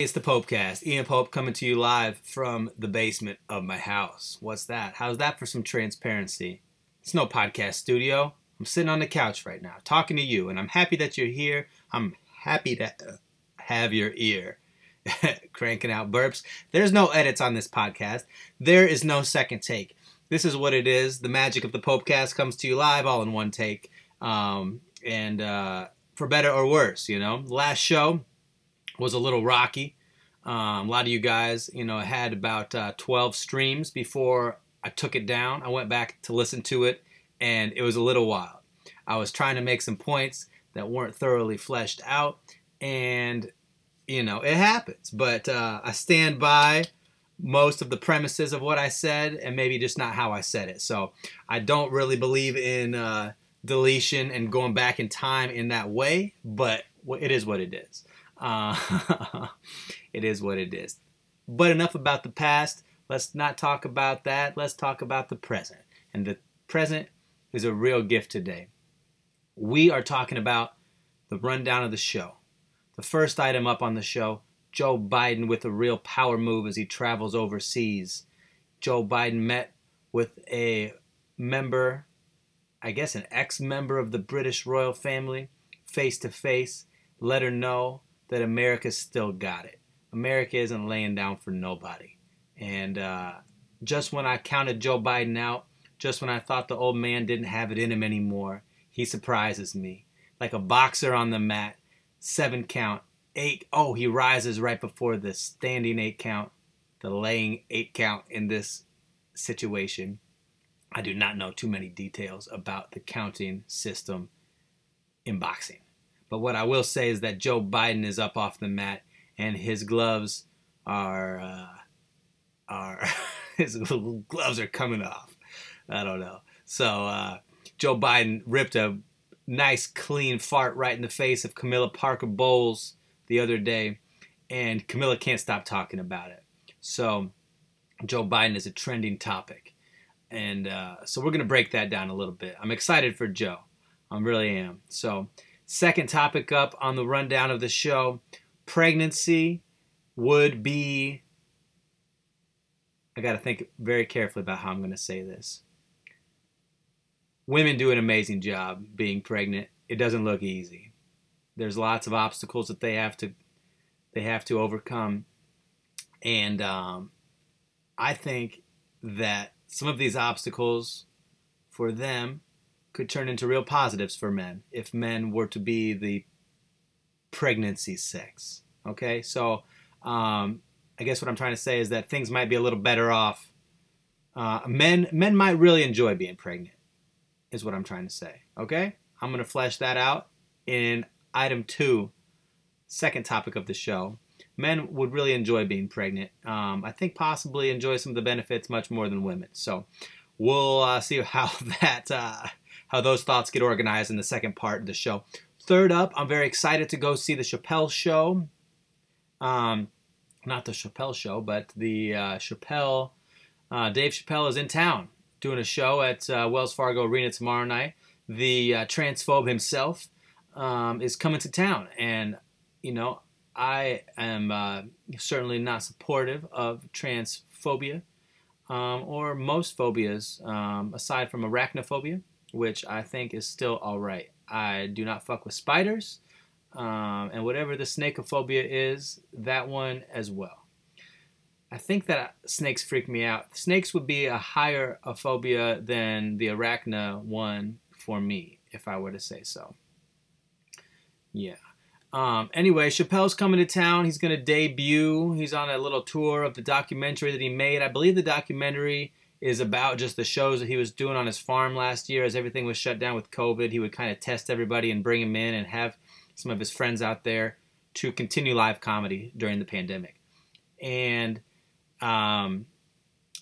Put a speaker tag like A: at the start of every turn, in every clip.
A: It's the Popecast. Ian Pope coming to you live from the basement of my house. What's that? How's that for some transparency? It's no podcast studio. I'm sitting on the couch right now talking to you, and I'm happy that you're here. I'm happy to have your ear. Cranking out burps. There's no edits on this podcast. There is no second take. This is what it is. The magic of the Popecast comes to you live all in one take. Um, and uh, for better or worse, you know. Last show was a little rocky. Um, a lot of you guys, you know, had about uh, 12 streams before I took it down. I went back to listen to it, and it was a little wild. I was trying to make some points that weren't thoroughly fleshed out, and you know, it happens. But uh, I stand by most of the premises of what I said, and maybe just not how I said it. So I don't really believe in uh, deletion and going back in time in that way, but it is what it is. Uh, it is what it is. But enough about the past. Let's not talk about that. Let's talk about the present. And the present is a real gift today. We are talking about the rundown of the show. The first item up on the show Joe Biden with a real power move as he travels overseas. Joe Biden met with a member, I guess an ex member of the British royal family, face to face, let her know that America still got it. America isn't laying down for nobody. And uh, just when I counted Joe Biden out, just when I thought the old man didn't have it in him anymore, he surprises me. Like a boxer on the mat, seven count, eight. Oh, he rises right before the standing eight count, the laying eight count in this situation. I do not know too many details about the counting system in boxing. But what I will say is that Joe Biden is up off the mat and his gloves are uh, are his gloves are coming off. I don't know. So uh, Joe Biden ripped a nice clean fart right in the face of Camilla Parker Bowles the other day, and Camilla can't stop talking about it. So Joe Biden is a trending topic, and uh, so we're gonna break that down a little bit. I'm excited for Joe. I really am. So Second topic up on the rundown of the show pregnancy would be. I got to think very carefully about how I'm going to say this. Women do an amazing job being pregnant. It doesn't look easy. There's lots of obstacles that they have to they have to overcome, and um, I think that some of these obstacles for them could turn into real positives for men if men were to be the pregnancy sex. Okay, so um, I guess what I'm trying to say is that things might be a little better off. Uh, men men might really enjoy being pregnant, is what I'm trying to say. Okay, I'm gonna flesh that out in item two, second topic of the show. Men would really enjoy being pregnant. Um, I think possibly enjoy some of the benefits much more than women. So we'll uh, see how that uh, how those thoughts get organized in the second part of the show. Third up, I'm very excited to go see the Chappelle show. Um, not the Chappelle show, but the uh, Chappelle. Uh, Dave Chappelle is in town doing a show at uh, Wells Fargo Arena tomorrow night. The uh, transphobe himself um, is coming to town, and you know I am uh, certainly not supportive of transphobia um, or most phobias, um, aside from arachnophobia which I think is still alright. I do not fuck with spiders, um, and whatever the snakeophobia is, that one as well. I think that snakes freak me out. Snakes would be a higher a phobia than the arachna one for me, if I were to say so. Yeah. Um, anyway, Chappelle's coming to town. He's going to debut. He's on a little tour of the documentary that he made. I believe the documentary is about just the shows that he was doing on his farm last year as everything was shut down with COVID. He would kind of test everybody and bring them in and have some of his friends out there to continue live comedy during the pandemic. And um,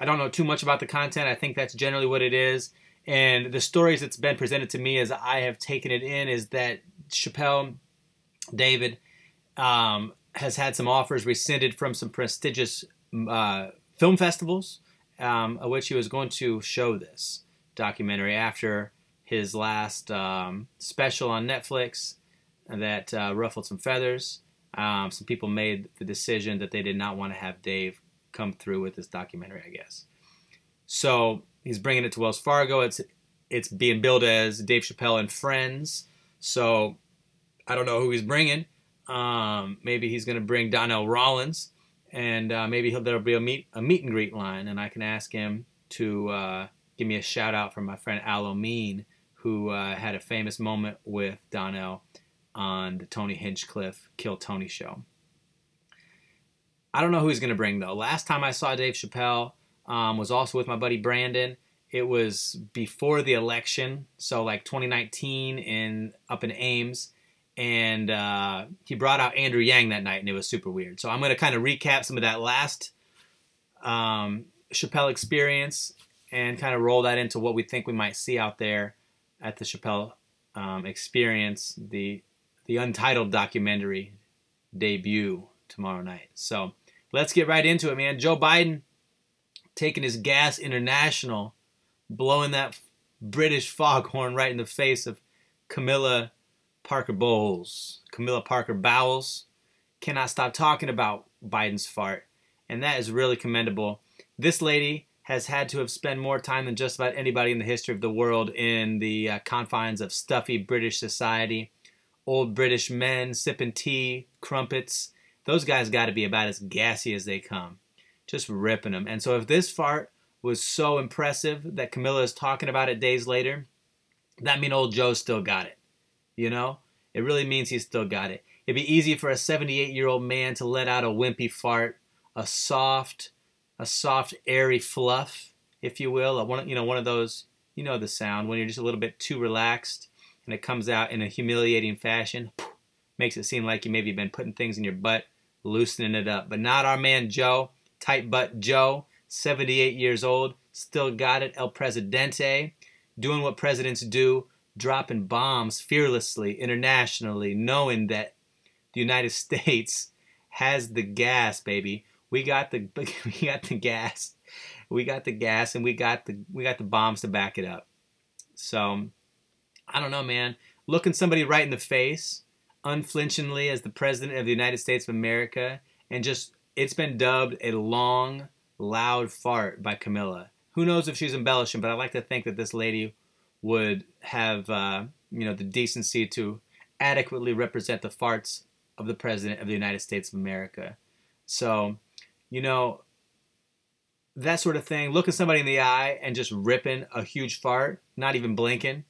A: I don't know too much about the content. I think that's generally what it is. And the stories that's been presented to me as I have taken it in is that Chappelle, David, um, has had some offers rescinded from some prestigious uh, film festivals um, which he was going to show this documentary after his last um, special on Netflix that uh, ruffled some feathers. um, some people made the decision that they did not want to have Dave come through with this documentary, I guess. So he's bringing it to Wells Fargo. It's it's being billed as Dave Chappelle and Friends. So I don't know who he's bringing. Um, maybe he's going to bring Donnell Rawlins, and uh, maybe there'll be a meet a meet and greet line, and I can ask him to uh, give me a shout out from my friend Al Omeen, who uh, had a famous moment with Donnell on the Tony Hinchcliffe Kill Tony show. I don't know who he's going to bring though. Last time I saw Dave Chappelle um, was also with my buddy Brandon. It was before the election, so like 2019 in up in Ames, and uh, he brought out Andrew Yang that night, and it was super weird. So I'm going to kind of recap some of that last um, Chappelle experience and kind of roll that into what we think we might see out there at the Chappelle um, experience, the the untitled documentary debut tomorrow night. So let's get right into it, man. Joe Biden taking his gas international, blowing that British foghorn right in the face of Camilla Parker Bowles. Camilla Parker Bowles cannot stop talking about Biden's fart, and that is really commendable. This lady has had to have spent more time than just about anybody in the history of the world in the uh, confines of stuffy British society old British men sipping tea, crumpets. Those guys got to be about as gassy as they come, just ripping them. And so, if this fart was so impressive that Camilla is talking about it days later, that means old Joe still got it. You know, it really means he still got it. It'd be easy for a 78 year old man to let out a wimpy fart, a soft, a soft, airy fluff, if you will, one, you know, one of those, you know, the sound when you're just a little bit too relaxed and it comes out in a humiliating fashion, makes it seem like you maybe been putting things in your butt, loosening it up. But not our man Joe, tight butt Joe, 78 years old, still got it, El Presidente, doing what presidents do, dropping bombs fearlessly, internationally, knowing that the United States has the gas, baby. We got the we got the gas. We got the gas and we got the we got the bombs to back it up. So I don't know, man. Looking somebody right in the face, unflinchingly as the President of the United States of America, and just, it's been dubbed a long, loud fart by Camilla. Who knows if she's embellishing, but I like to think that this lady would have, uh, you know, the decency to adequately represent the farts of the President of the United States of America. So, you know, that sort of thing, looking somebody in the eye and just ripping a huge fart, not even blinking,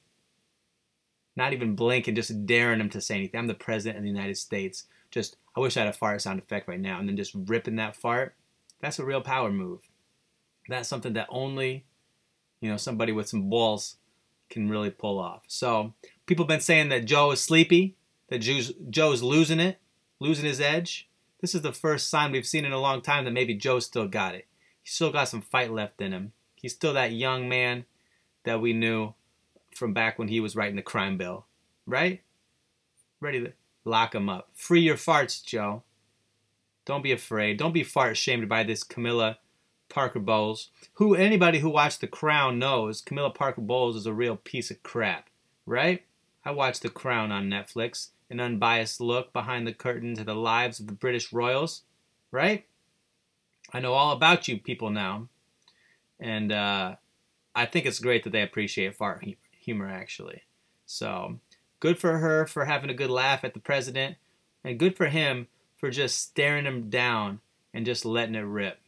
A: not even blinking, just daring them to say anything. I'm the president of the United States. Just, I wish I had a fart sound effect right now, and then just ripping that fart. That's a real power move. That's something that only, you know, somebody with some balls can really pull off. So people have been saying that Joe is sleepy, that Joe's, Joe's losing it, losing his edge. This is the first sign we've seen in a long time that maybe Joe still got it. He's still got some fight left in him. He's still that young man that we knew from back when he was writing the crime bill, right? Ready to lock him up. Free your farts, Joe. Don't be afraid. Don't be fart shamed by this Camilla Parker Bowles. Who anybody who watched The Crown knows Camilla Parker Bowles is a real piece of crap, right? I watched The Crown on Netflix, an unbiased look behind the curtain to the lives of the British royals, right? I know all about you people now, and uh, I think it's great that they appreciate fart humor actually. So good for her for having a good laugh at the president, and good for him for just staring him down and just letting it rip.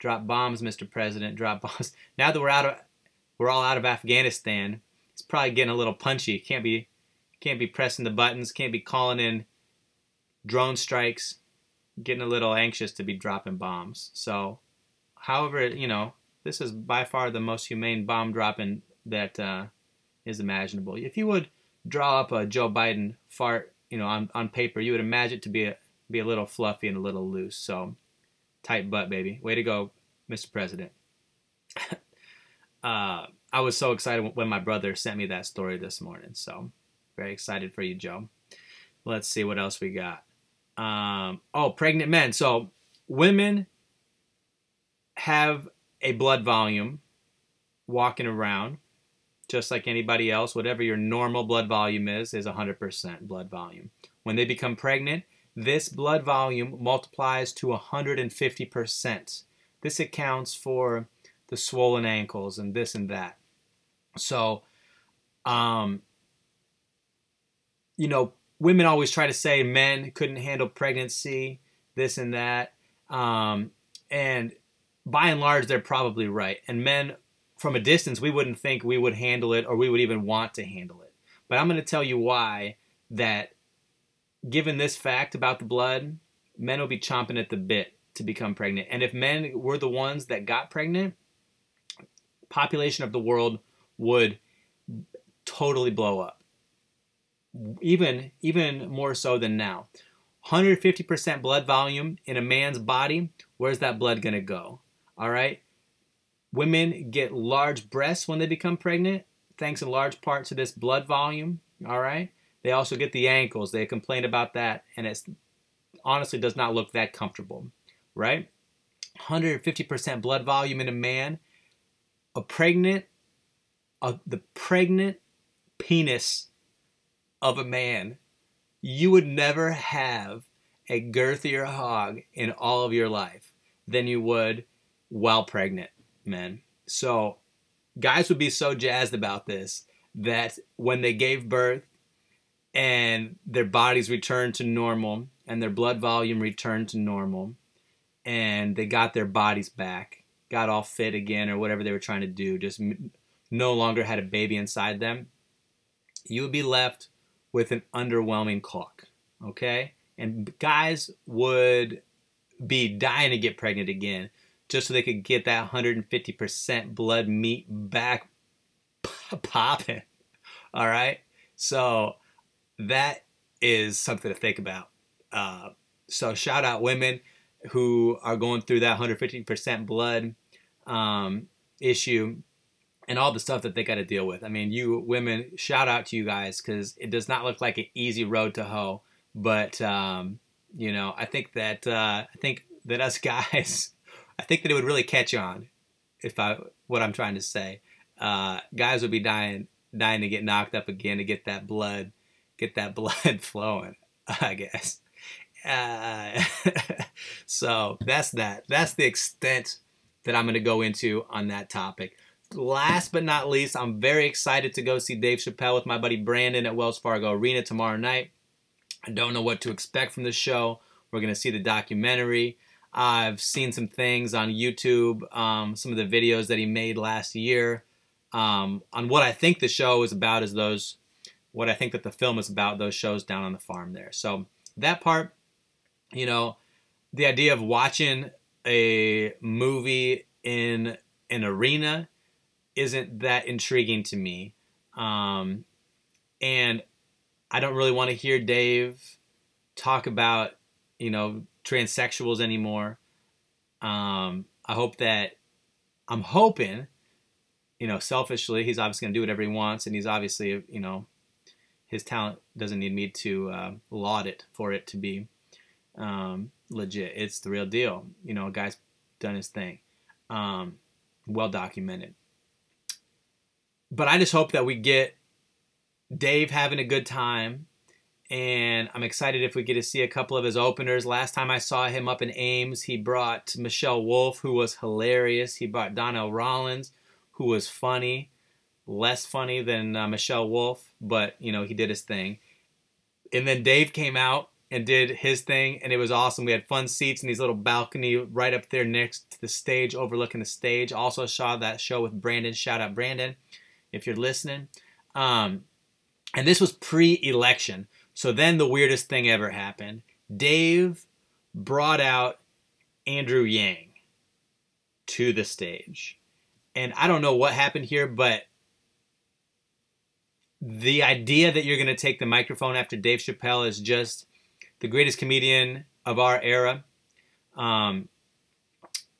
A: Drop bombs, Mr. President. Drop bombs. Now that we're out of, we're all out of Afghanistan. It's probably getting a little punchy. Can't be, can't be pressing the buttons. Can't be calling in drone strikes. Getting a little anxious to be dropping bombs. So, however, you know, this is by far the most humane bomb dropping that uh, is imaginable. If you would draw up a Joe Biden fart, you know, on, on paper, you would imagine it to be a be a little fluffy and a little loose. So tight butt, baby. Way to go, Mr. President. uh, I was so excited when my brother sent me that story this morning. So very excited for you, Joe. Let's see what else we got. Um, oh, pregnant men. So women have a blood volume walking around just like anybody else, whatever your normal blood volume is, is 100% blood volume. When they become pregnant, this blood volume multiplies to 150%. This accounts for the swollen ankles and this and that. So, um, you know, women always try to say men couldn't handle pregnancy, this and that. Um, and by and large, they're probably right. And men, from a distance, we wouldn't think we would handle it or we would even want to handle it. But I'm going to tell you why that given this fact about the blood, men will be chomping at the bit to become pregnant. And if men were the ones that got pregnant, population of the world would totally blow up. Even even more so than now. 150% blood volume in a man's body, where's that blood going to go? All right? Women get large breasts when they become pregnant, thanks in large part to this blood volume, all right? They also get the ankles. They complain about that, and it honestly does not look that comfortable, right? 150% blood volume in a man. A pregnant, a, the pregnant penis of a man. You would never have a girthier hog in all of your life than you would while pregnant, men. So, guys would be so jazzed about this that when they gave birth, and their bodies returned to normal and their blood volume returned to normal and they got their bodies back got all fit again or whatever they were trying to do just no longer had a baby inside them you would be left with an underwhelming cock okay? And guys would be dying to get pregnant again just so they could get that 150% blood meat back popping all right? So that is something to think about. Uh, so shout out women who are going through that 150% blood um, issue and all the stuff that they got to deal with. I mean, you women, shout out to you guys because it does not look like an easy road to hoe. But um, you know, I think that uh, I think that us guys, I think that it would really catch on if I what I'm trying to say. Uh, guys would be dying dying to get knocked up again to get that blood get that blood flowing, I guess. Uh, so that's that. That's the extent that I'm going to go into on that topic. Last but not least, I'm very excited to go see Dave Chappelle with my buddy Brandon at Wells Fargo Arena tomorrow night. I don't know what to expect from the show. We're going to see the documentary. I've seen some things on YouTube, um, some of the videos that he made last year um, on what I think the show is about, is those what I think that the film is about, those shows down on the farm there. So that part, you know, the idea of watching a movie in an arena isn't that intriguing to me. Um, and I don't really want to hear Dave talk about, you know, transsexuals anymore. Um, I hope that I'm hoping, you know, selfishly, he's obviously going to do whatever he wants, and he's obviously, you know, his talent doesn't need me to uh, laud it for it to be um, legit. It's the real deal. You know, a guy's done his thing, um, well documented. But I just hope that we get Dave having a good time, and I'm excited if we get to see a couple of his openers. Last time I saw him up in Ames, he brought Michelle Wolf, who was hilarious. He brought Donnell Rawlins, who was funny less funny than uh, Michelle Wolf, but you know he did his thing. And then Dave came out and did his thing, and it was awesome. We had fun seats in these little balcony right up there next to the stage, overlooking the stage. Also saw that show with Brandon. Shout out Brandon, if you're listening. Um, and this was pre-election, so then the weirdest thing ever happened. Dave brought out Andrew Yang to the stage. And I don't know what happened here, but the idea that you're going to take the microphone after Dave Chappelle is just the greatest comedian of our era. Um,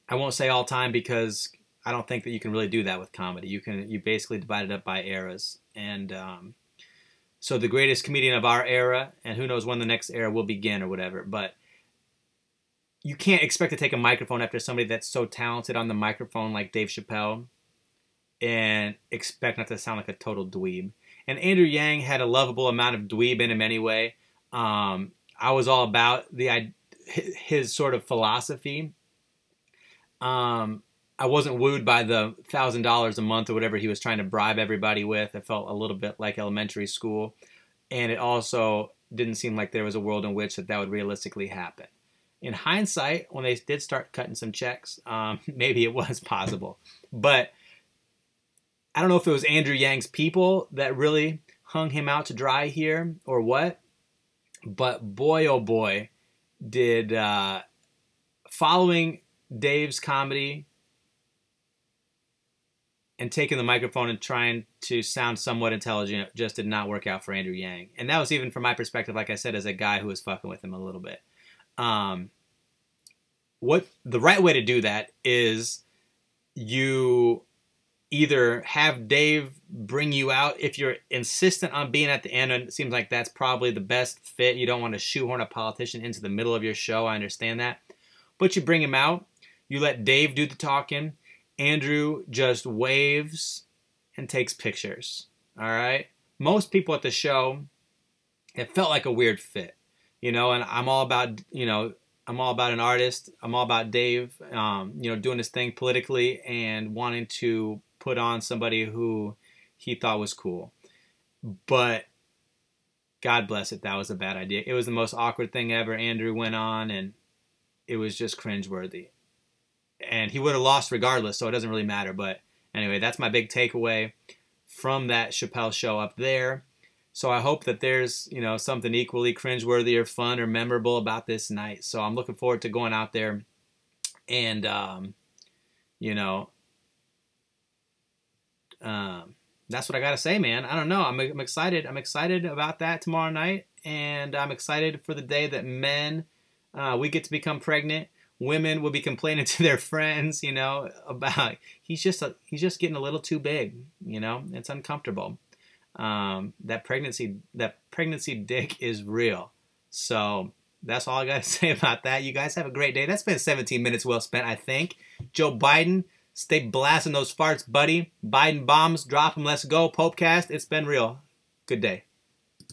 A: I won't say all time because I don't think that you can really do that with comedy. You can you basically divide it up by eras, and um, so the greatest comedian of our era, and who knows when the next era will begin or whatever. But you can't expect to take a microphone after somebody that's so talented on the microphone like Dave Chappelle, and expect not to sound like a total dweeb. And Andrew Yang had a lovable amount of dweeb in him anyway. Um, I was all about the his sort of philosophy. Um, I wasn't wooed by the thousand dollars a month or whatever he was trying to bribe everybody with. It felt a little bit like elementary school, and it also didn't seem like there was a world in which that that would realistically happen. In hindsight, when they did start cutting some checks, um, maybe it was possible, but I don't know if it was Andrew Yang's people that really hung him out to dry here or what. But boy, oh boy, did uh, following Dave's comedy and taking the microphone and trying to sound somewhat intelligent just did not work out for Andrew Yang. And that was even from my perspective, like I said, as a guy who was fucking with him a little bit. Um, what the right way to do that is you either have Dave bring you out if you're insistent on being at the end, and it seems like that's probably the best fit. You don't want to shoehorn a politician into the middle of your show. I understand that. But you bring him out, you let Dave do the talking, Andrew just waves and takes pictures. All right. Most people at the show, it felt like a weird fit, you know. And I'm all about, you know, I'm all about an artist. I'm all about Dave, um, you know, doing his thing politically and wanting to put on somebody who he thought was cool. But God bless it, that was a bad idea. It was the most awkward thing ever. Andrew went on, and it was just cringeworthy and he would have lost regardless, so it doesn't really matter. But anyway, that's my big takeaway from that Chappelle show up there. So I hope that there's you know something equally cringeworthy or fun or memorable about this night. So I'm looking forward to going out there and um, you know um, that's what I gotta say, man. I don't know. I'm, I'm excited. I'm excited about that tomorrow night, and I'm excited for the day that men uh, we get to become pregnant women will be complaining to their friends, you know, about he's just a, he's just getting a little too big, you know, it's uncomfortable. Um, that pregnancy that pregnancy dick is real. So that's all I got to say about that. You guys have a great day. That's been 17 minutes well spent, I think. Joe Biden, stay blasting those farts, buddy. Biden bombs, drop them, let's go. Popecast, it's been real. Good day.